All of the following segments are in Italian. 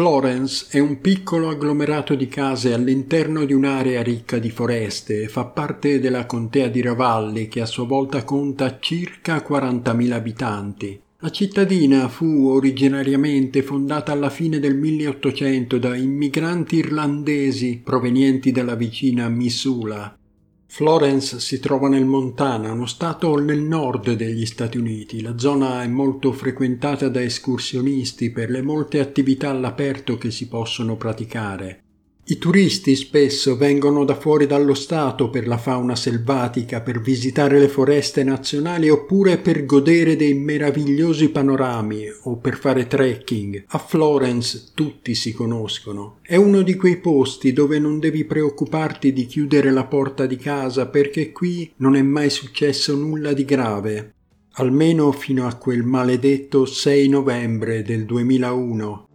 Florence è un piccolo agglomerato di case all'interno di un'area ricca di foreste e fa parte della contea di Ravalli che a sua volta conta circa 40.000 abitanti. La cittadina fu originariamente fondata alla fine del 1800 da immigranti irlandesi provenienti dalla vicina Missoula Florence si trova nel Montana, uno stato nel nord degli Stati Uniti. La zona è molto frequentata da escursionisti per le molte attività all'aperto che si possono praticare. I turisti spesso vengono da fuori dallo Stato per la fauna selvatica, per visitare le foreste nazionali oppure per godere dei meravigliosi panorami o per fare trekking. A Florence tutti si conoscono. È uno di quei posti dove non devi preoccuparti di chiudere la porta di casa perché qui non è mai successo nulla di grave. Almeno fino a quel maledetto 6 novembre del 2001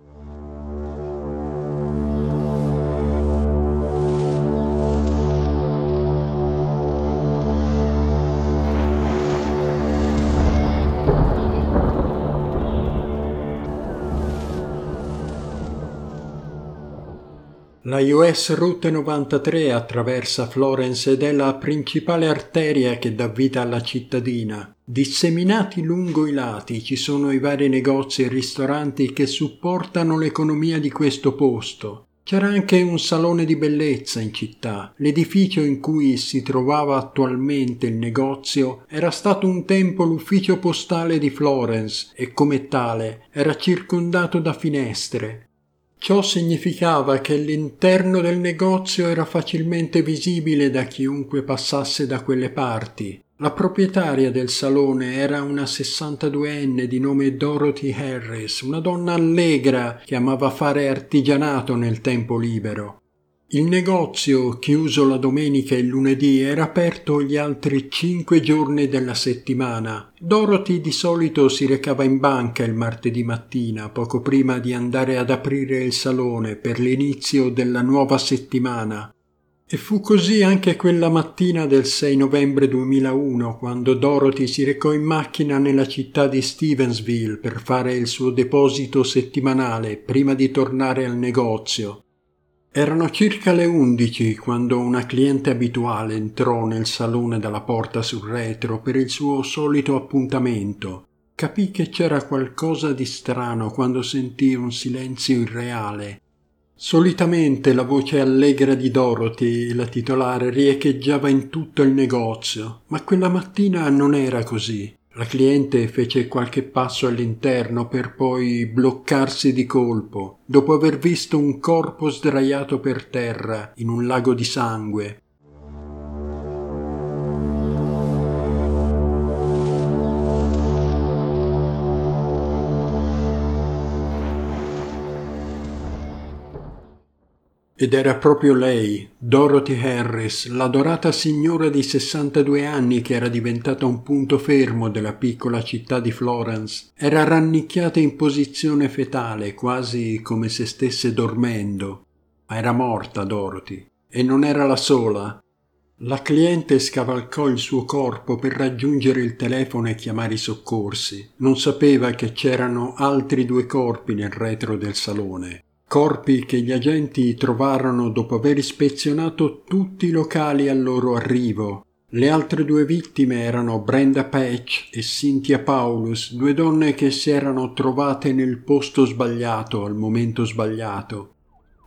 La US Route 93 attraversa Florence ed è la principale arteria che dà vita alla cittadina. Disseminati lungo i lati ci sono i vari negozi e ristoranti che supportano l'economia di questo posto. C'era anche un salone di bellezza in città. L'edificio in cui si trovava attualmente il negozio era stato un tempo l'ufficio postale di Florence e come tale era circondato da finestre. Ciò significava che l'interno del negozio era facilmente visibile da chiunque passasse da quelle parti. La proprietaria del salone era una 62enne di nome Dorothy Harris, una donna allegra che amava fare artigianato nel tempo libero. Il negozio, chiuso la domenica e il lunedì, era aperto gli altri cinque giorni della settimana. Dorothy di solito si recava in banca il martedì mattina, poco prima di andare ad aprire il salone per l'inizio della nuova settimana. E fu così anche quella mattina del 6 novembre 2001, quando Dorothy si recò in macchina nella città di Stevensville per fare il suo deposito settimanale prima di tornare al negozio. Erano circa le undici quando una cliente abituale entrò nel salone dalla porta sul retro per il suo solito appuntamento. Capì che c'era qualcosa di strano quando sentì un silenzio irreale. Solitamente la voce allegra di Dorothy, la titolare, riecheggiava in tutto il negozio, ma quella mattina non era così. La cliente fece qualche passo all'interno per poi bloccarsi di colpo, dopo aver visto un corpo sdraiato per terra in un lago di sangue. Ed era proprio lei, Dorothy Harris, l'adorata signora di 62 anni che era diventata un punto fermo della piccola città di Florence. Era rannicchiata in posizione fetale, quasi come se stesse dormendo. Ma era morta Dorothy. E non era la sola. La cliente scavalcò il suo corpo per raggiungere il telefono e chiamare i soccorsi. Non sapeva che c'erano altri due corpi nel retro del salone corpi che gli agenti trovarono dopo aver ispezionato tutti i locali al loro arrivo. Le altre due vittime erano Brenda Patch e Cynthia Paulus, due donne che si erano trovate nel posto sbagliato al momento sbagliato.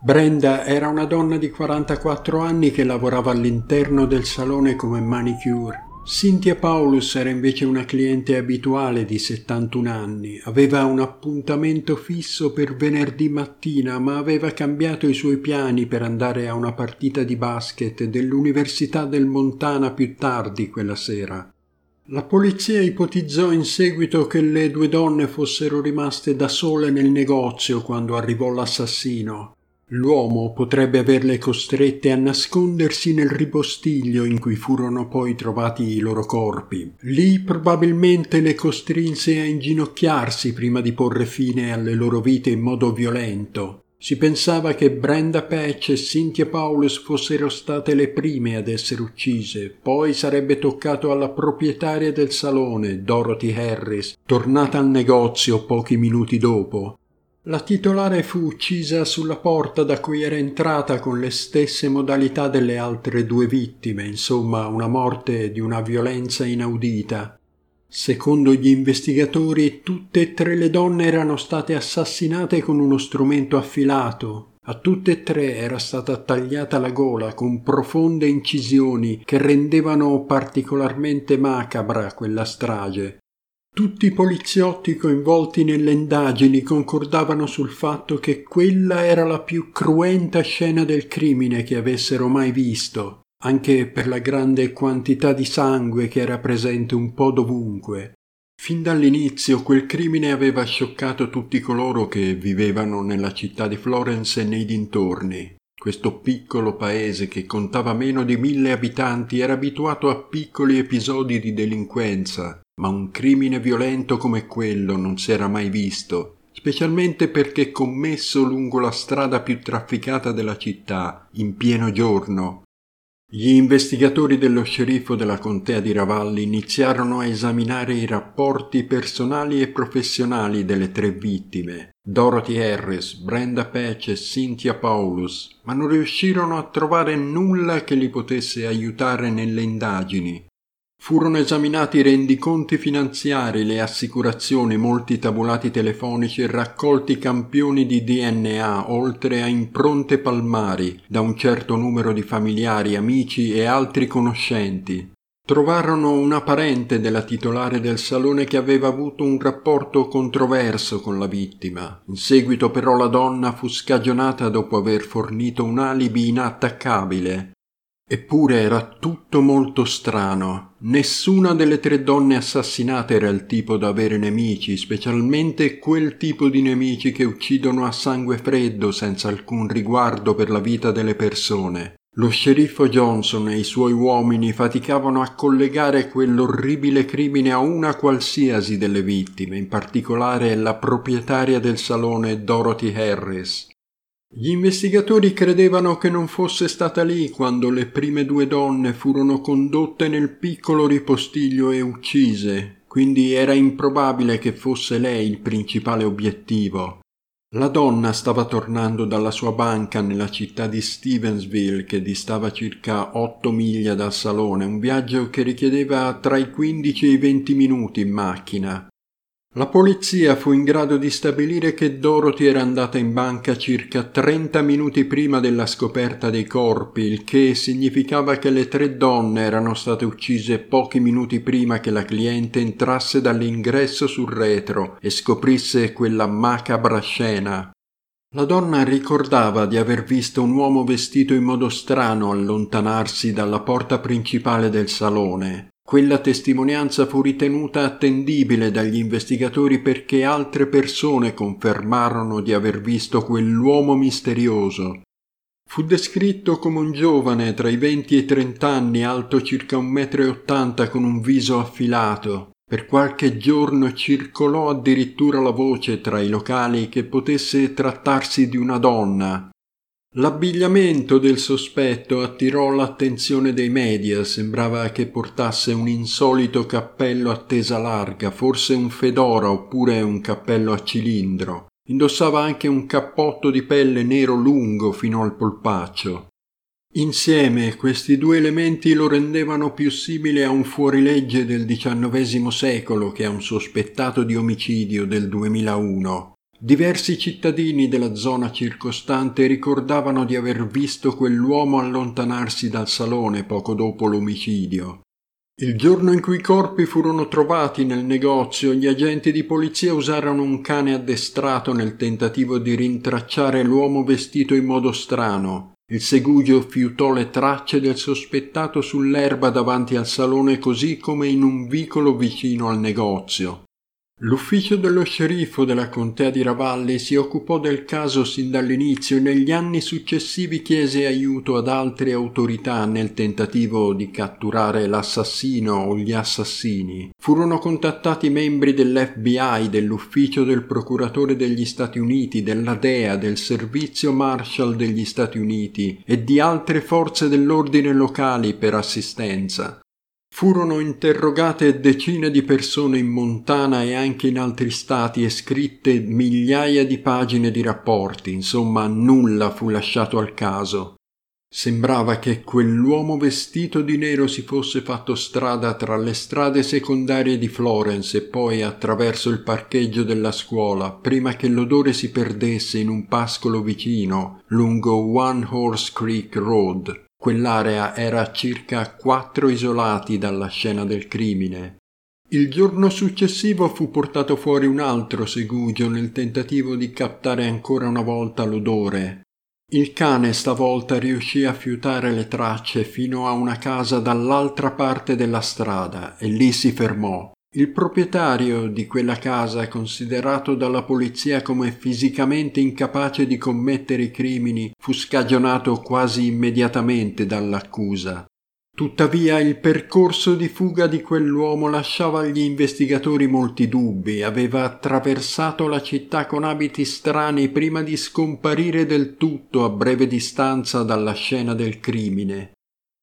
Brenda era una donna di 44 anni che lavorava all'interno del salone come manicure. Cynthia Paulus era invece una cliente abituale di 71 anni, aveva un appuntamento fisso per venerdì mattina, ma aveva cambiato i suoi piani per andare a una partita di basket dell'Università del Montana più tardi quella sera. La polizia ipotizzò in seguito che le due donne fossero rimaste da sole nel negozio quando arrivò l'assassino. L'uomo potrebbe averle costrette a nascondersi nel ripostiglio in cui furono poi trovati i loro corpi. Lì probabilmente le costrinse a inginocchiarsi prima di porre fine alle loro vite in modo violento. Si pensava che Brenda Patch e Cynthia Paulus fossero state le prime ad essere uccise, poi sarebbe toccato alla proprietaria del salone, Dorothy Harris, tornata al negozio pochi minuti dopo, la titolare fu uccisa sulla porta da cui era entrata con le stesse modalità delle altre due vittime, insomma una morte di una violenza inaudita. Secondo gli investigatori tutte e tre le donne erano state assassinate con uno strumento affilato. A tutte e tre era stata tagliata la gola con profonde incisioni che rendevano particolarmente macabra quella strage. Tutti i poliziotti coinvolti nelle indagini concordavano sul fatto che quella era la più cruenta scena del crimine che avessero mai visto, anche per la grande quantità di sangue che era presente un po' dovunque. Fin dall'inizio quel crimine aveva scioccato tutti coloro che vivevano nella città di Florence e nei dintorni. Questo piccolo paese che contava meno di mille abitanti era abituato a piccoli episodi di delinquenza ma un crimine violento come quello non si era mai visto, specialmente perché commesso lungo la strada più trafficata della città, in pieno giorno. Gli investigatori dello sceriffo della contea di Ravalli iniziarono a esaminare i rapporti personali e professionali delle tre vittime, Dorothy Harris, Brenda Patch e Cynthia Paulus, ma non riuscirono a trovare nulla che li potesse aiutare nelle indagini Furono esaminati i rendiconti finanziari, le assicurazioni, molti tabulati telefonici e raccolti campioni di DNA, oltre a impronte palmari da un certo numero di familiari, amici e altri conoscenti. Trovarono una parente della titolare del salone che aveva avuto un rapporto controverso con la vittima. In seguito però la donna fu scagionata dopo aver fornito un alibi inattaccabile Eppure era tutto molto strano. Nessuna delle tre donne assassinate era il tipo da avere nemici, specialmente quel tipo di nemici che uccidono a sangue freddo senza alcun riguardo per la vita delle persone. Lo sceriffo Johnson e i suoi uomini faticavano a collegare quell'orribile crimine a una qualsiasi delle vittime, in particolare la proprietaria del salone Dorothy Harris. Gli investigatori credevano che non fosse stata lì quando le prime due donne furono condotte nel piccolo ripostiglio e uccise, quindi era improbabile che fosse lei il principale obiettivo. La donna stava tornando dalla sua banca nella città di Stevensville, che distava circa otto miglia dal salone, un viaggio che richiedeva tra i quindici e i venti minuti in macchina. La polizia fu in grado di stabilire che Dorothy era andata in banca circa 30 minuti prima della scoperta dei corpi, il che significava che le tre donne erano state uccise pochi minuti prima che la cliente entrasse dall'ingresso sul retro e scoprisse quella macabra scena. La donna ricordava di aver visto un uomo vestito in modo strano allontanarsi dalla porta principale del salone. Quella testimonianza fu ritenuta attendibile dagli investigatori perché altre persone confermarono di aver visto quell'uomo misterioso. Fu descritto come un giovane tra i venti e i trent'anni, alto circa un metro e ottanta, con un viso affilato. Per qualche giorno circolò addirittura la voce tra i locali che potesse trattarsi di una donna, L'abbigliamento del sospetto attirò l'attenzione dei media, sembrava che portasse un insolito cappello a tesa larga, forse un fedora oppure un cappello a cilindro. Indossava anche un cappotto di pelle nero lungo fino al polpaccio. Insieme questi due elementi lo rendevano più simile a un fuorilegge del XIX secolo che a un sospettato di omicidio del 2001. Diversi cittadini della zona circostante ricordavano di aver visto quell'uomo allontanarsi dal salone poco dopo l'omicidio. Il giorno in cui i corpi furono trovati nel negozio, gli agenti di polizia usarono un cane addestrato nel tentativo di rintracciare l'uomo vestito in modo strano. Il segugio fiutò le tracce del sospettato sull'erba davanti al salone così come in un vicolo vicino al negozio. L'ufficio dello sceriffo della contea di Ravalli si occupò del caso sin dall'inizio e negli anni successivi chiese aiuto ad altre autorità nel tentativo di catturare l'assassino o gli assassini. Furono contattati membri dell'FBI, dell'ufficio del procuratore degli Stati Uniti, della DEA, del servizio Marshall degli Stati Uniti e di altre forze dell'ordine locali per assistenza. Furono interrogate decine di persone in Montana e anche in altri stati e scritte migliaia di pagine di rapporti, insomma nulla fu lasciato al caso. Sembrava che quell'uomo vestito di nero si fosse fatto strada tra le strade secondarie di Florence e poi attraverso il parcheggio della scuola, prima che l'odore si perdesse in un pascolo vicino, lungo One Horse Creek Road. Quell'area era a circa quattro isolati dalla scena del crimine. Il giorno successivo fu portato fuori un altro segugio nel tentativo di captare ancora una volta l'odore. Il cane stavolta riuscì a fiutare le tracce fino a una casa dall'altra parte della strada e lì si fermò. Il proprietario di quella casa, considerato dalla polizia come fisicamente incapace di commettere i crimini, fu scagionato quasi immediatamente dall'accusa. Tuttavia il percorso di fuga di quell'uomo lasciava agli investigatori molti dubbi. Aveva attraversato la città con abiti strani prima di scomparire del tutto a breve distanza dalla scena del crimine.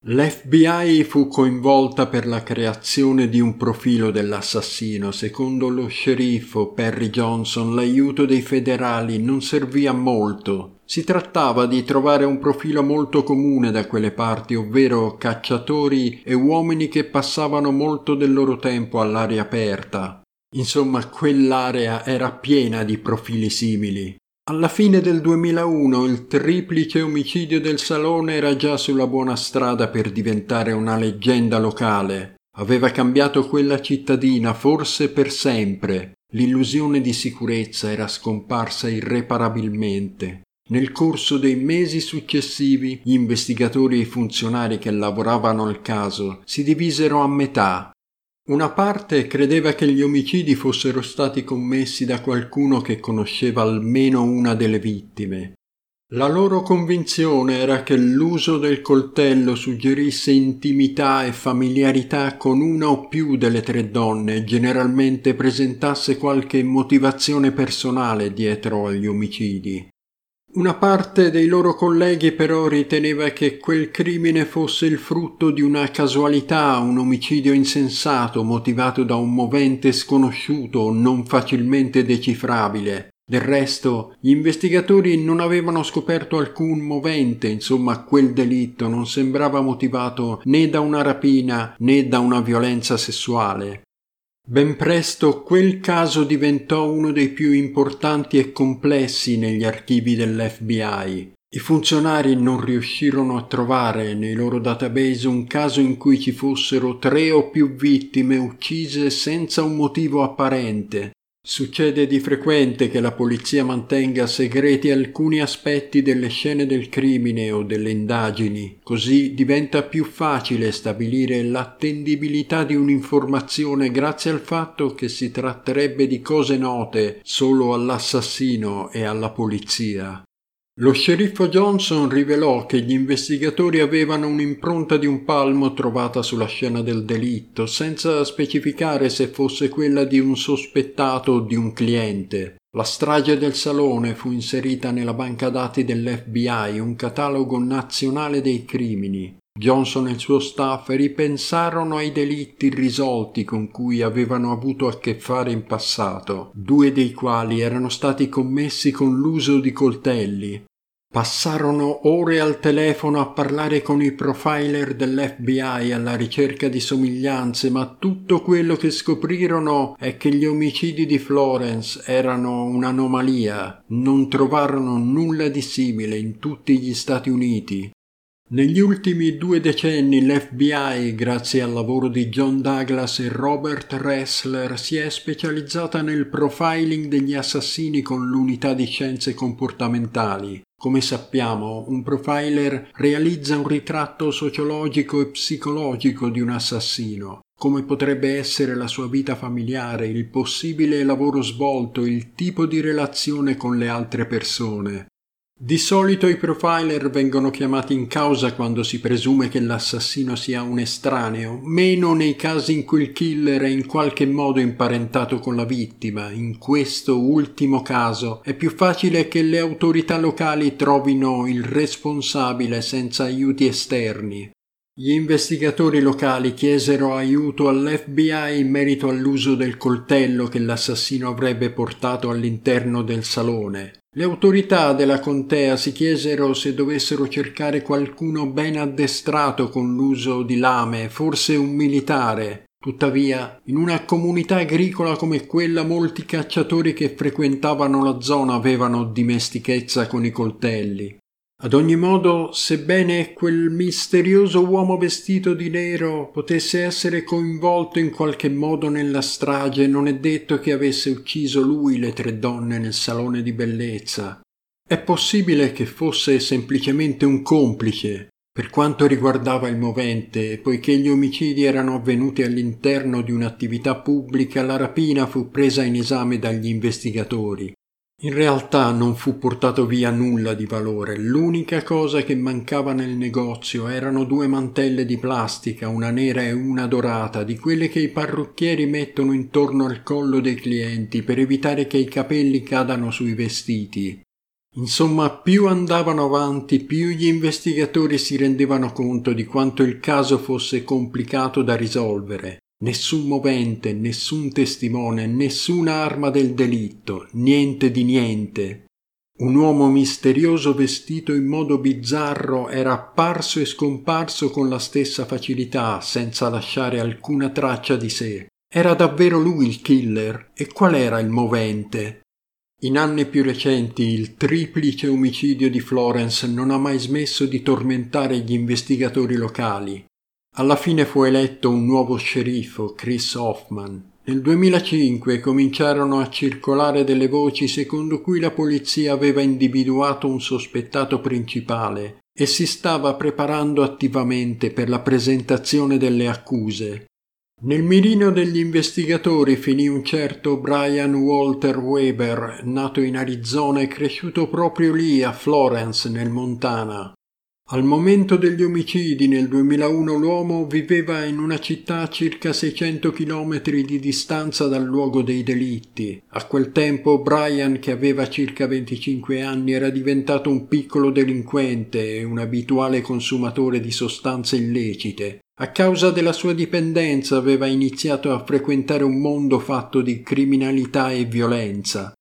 L'FBI fu coinvolta per la creazione di un profilo dell'assassino. Secondo lo sceriffo Perry Johnson l'aiuto dei federali non servì a molto. Si trattava di trovare un profilo molto comune da quelle parti, ovvero cacciatori e uomini che passavano molto del loro tempo all'aria aperta. Insomma, quell'area era piena di profili simili. Alla fine del 2001 il triplice omicidio del Salone era già sulla buona strada per diventare una leggenda locale. Aveva cambiato quella cittadina forse per sempre. L'illusione di sicurezza era scomparsa irreparabilmente. Nel corso dei mesi successivi gli investigatori e i funzionari che lavoravano al caso si divisero a metà una parte credeva che gli omicidi fossero stati commessi da qualcuno che conosceva almeno una delle vittime. La loro convinzione era che l'uso del coltello suggerisse intimità e familiarità con una o più delle tre donne e generalmente presentasse qualche motivazione personale dietro agli omicidi. Una parte dei loro colleghi però riteneva che quel crimine fosse il frutto di una casualità, un omicidio insensato motivato da un movente sconosciuto non facilmente decifrabile. Del resto, gli investigatori non avevano scoperto alcun movente, insomma quel delitto non sembrava motivato né da una rapina né da una violenza sessuale. Ben presto quel caso diventò uno dei più importanti e complessi negli archivi dell'FBI. I funzionari non riuscirono a trovare nei loro database un caso in cui ci fossero tre o più vittime uccise senza un motivo apparente, Succede di frequente che la polizia mantenga segreti alcuni aspetti delle scene del crimine o delle indagini, così diventa più facile stabilire l'attendibilità di un'informazione grazie al fatto che si tratterebbe di cose note solo all'assassino e alla polizia. Lo sceriffo Johnson rivelò che gli investigatori avevano un'impronta di un palmo trovata sulla scena del delitto, senza specificare se fosse quella di un sospettato o di un cliente. La strage del salone fu inserita nella banca dati dell'FBI, un catalogo nazionale dei crimini. Johnson e il suo staff ripensarono ai delitti irrisolti con cui avevano avuto a che fare in passato, due dei quali erano stati commessi con l'uso di coltelli. Passarono ore al telefono a parlare con i profiler dell'FBI alla ricerca di somiglianze, ma tutto quello che scoprirono è che gli omicidi di Florence erano un'anomalia. Non trovarono nulla di simile in tutti gli Stati Uniti. Negli ultimi due decenni l'FBI, grazie al lavoro di John Douglas e Robert Ressler, si è specializzata nel profiling degli assassini con l'unità di scienze comportamentali. Come sappiamo, un profiler realizza un ritratto sociologico e psicologico di un assassino, come potrebbe essere la sua vita familiare, il possibile lavoro svolto, il tipo di relazione con le altre persone. Di solito i profiler vengono chiamati in causa quando si presume che l'assassino sia un estraneo, meno nei casi in cui il killer è in qualche modo imparentato con la vittima. In questo ultimo caso è più facile che le autorità locali trovino il responsabile senza aiuti esterni. Gli investigatori locali chiesero aiuto all'FBI in merito all'uso del coltello che l'assassino avrebbe portato all'interno del salone. Le autorità della contea si chiesero se dovessero cercare qualcuno ben addestrato con l'uso di lame, forse un militare. Tuttavia, in una comunità agricola come quella molti cacciatori che frequentavano la zona avevano dimestichezza con i coltelli. Ad ogni modo, sebbene quel misterioso uomo vestito di nero potesse essere coinvolto in qualche modo nella strage, non è detto che avesse ucciso lui le tre donne nel salone di bellezza. È possibile che fosse semplicemente un complice. Per quanto riguardava il movente, poiché gli omicidi erano avvenuti all'interno di un'attività pubblica, la rapina fu presa in esame dagli investigatori. In realtà non fu portato via nulla di valore, l'unica cosa che mancava nel negozio erano due mantelle di plastica, una nera e una dorata, di quelle che i parrucchieri mettono intorno al collo dei clienti per evitare che i capelli cadano sui vestiti. Insomma, più andavano avanti, più gli investigatori si rendevano conto di quanto il caso fosse complicato da risolvere. Nessun movente, nessun testimone, nessuna arma del delitto, niente di niente. Un uomo misterioso vestito in modo bizzarro era apparso e scomparso con la stessa facilità, senza lasciare alcuna traccia di sé. Era davvero lui il killer? E qual era il movente? In anni più recenti il triplice omicidio di Florence non ha mai smesso di tormentare gli investigatori locali. Alla fine fu eletto un nuovo sceriffo, Chris Hoffman. Nel 2005 cominciarono a circolare delle voci secondo cui la polizia aveva individuato un sospettato principale e si stava preparando attivamente per la presentazione delle accuse. Nel mirino degli investigatori finì un certo Brian Walter Weber, nato in Arizona e cresciuto proprio lì a Florence, nel Montana. Al momento degli omicidi nel 2001 l'uomo viveva in una città a circa 600 km di distanza dal luogo dei delitti. A quel tempo Brian, che aveva circa 25 anni, era diventato un piccolo delinquente e un abituale consumatore di sostanze illecite. A causa della sua dipendenza aveva iniziato a frequentare un mondo fatto di criminalità e violenza.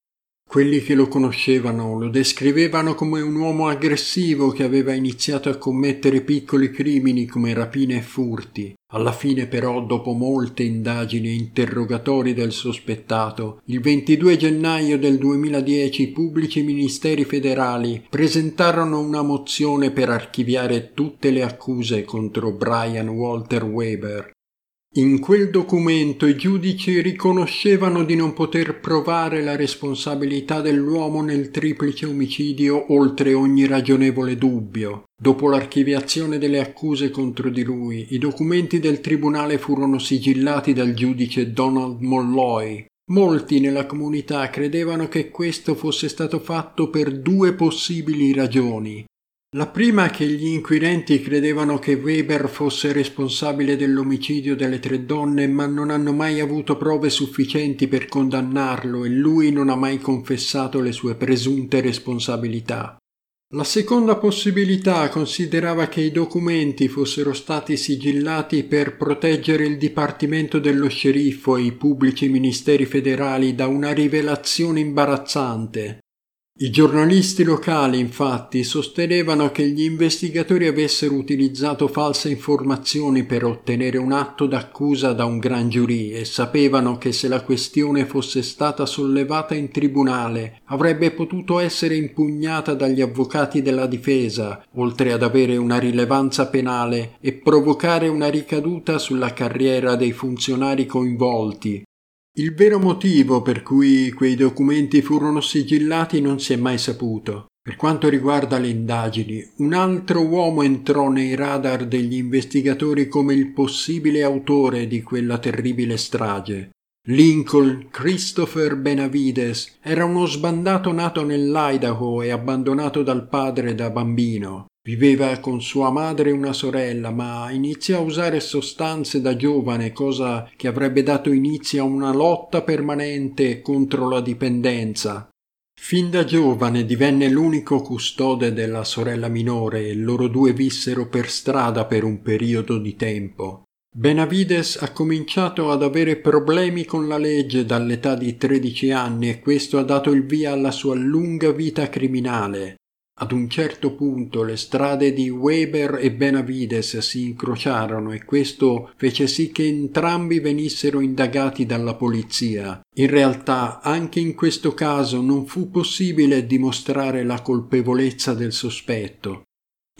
Quelli che lo conoscevano lo descrivevano come un uomo aggressivo che aveva iniziato a commettere piccoli crimini come rapine e furti. Alla fine però, dopo molte indagini e interrogatori del sospettato, il 22 gennaio del 2010 i pubblici ministeri federali presentarono una mozione per archiviare tutte le accuse contro Brian Walter Weber, in quel documento i giudici riconoscevano di non poter provare la responsabilità dell'uomo nel triplice omicidio oltre ogni ragionevole dubbio. Dopo l'archiviazione delle accuse contro di lui, i documenti del tribunale furono sigillati dal giudice Donald Molloy. Molti nella comunità credevano che questo fosse stato fatto per due possibili ragioni. La prima che gli inquirenti credevano che Weber fosse responsabile dell'omicidio delle tre donne, ma non hanno mai avuto prove sufficienti per condannarlo e lui non ha mai confessato le sue presunte responsabilità. La seconda possibilità considerava che i documenti fossero stati sigillati per proteggere il Dipartimento dello Sceriffo e i pubblici ministeri federali da una rivelazione imbarazzante, I giornalisti locali infatti sostenevano che gli investigatori avessero utilizzato false informazioni per ottenere un atto d'accusa da un gran giurì e sapevano che se la questione fosse stata sollevata in tribunale avrebbe potuto essere impugnata dagli avvocati della difesa, oltre ad avere una rilevanza penale e provocare una ricaduta sulla carriera dei funzionari coinvolti, il vero motivo per cui quei documenti furono sigillati non si è mai saputo. Per quanto riguarda le indagini, un altro uomo entrò nei radar degli investigatori come il possibile autore di quella terribile strage. Lincoln Christopher Benavides era uno sbandato nato nell'Idaho e abbandonato dal padre da bambino. Viveva con sua madre e una sorella, ma iniziò a usare sostanze da giovane, cosa che avrebbe dato inizio a una lotta permanente contro la dipendenza. Fin da giovane divenne l'unico custode della sorella minore e loro due vissero per strada per un periodo di tempo. Benavides ha cominciato ad avere problemi con la legge dall'età di 13 anni e questo ha dato il via alla sua lunga vita criminale. Ad un certo punto le strade di Weber e Benavides si incrociarono e questo fece sì che entrambi venissero indagati dalla polizia. In realtà anche in questo caso non fu possibile dimostrare la colpevolezza del sospetto.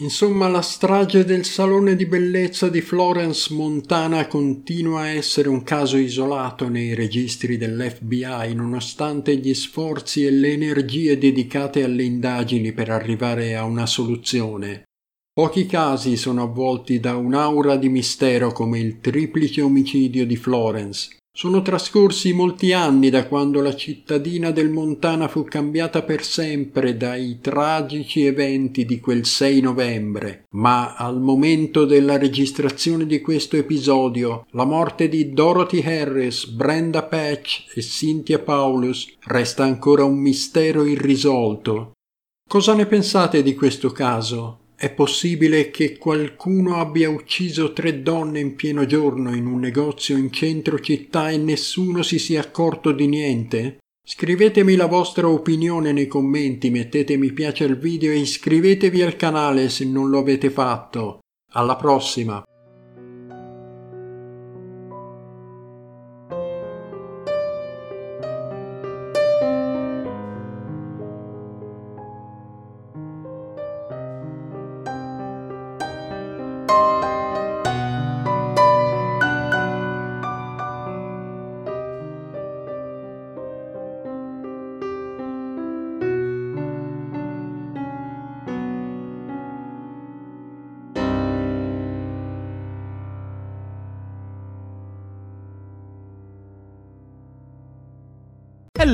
Insomma, la strage del salone di bellezza di Florence Montana continua a essere un caso isolato nei registri dell'FBI, nonostante gli sforzi e le energie dedicate alle indagini per arrivare a una soluzione. Pochi casi sono avvolti da un'aura di mistero come il triplice omicidio di Florence. Sono trascorsi molti anni da quando la cittadina del Montana fu cambiata per sempre dai tragici eventi di quel 6 novembre, ma al momento della registrazione di questo episodio la morte di Dorothy Harris, Brenda Patch e Cynthia Paulus resta ancora un mistero irrisolto. Cosa ne pensate di questo caso? È possibile che qualcuno abbia ucciso tre donne in pieno giorno in un negozio in centro città e nessuno si sia accorto di niente? Scrivetemi la vostra opinione nei commenti, mettete mi piace al video e iscrivetevi al canale se non lo avete fatto. Alla prossima!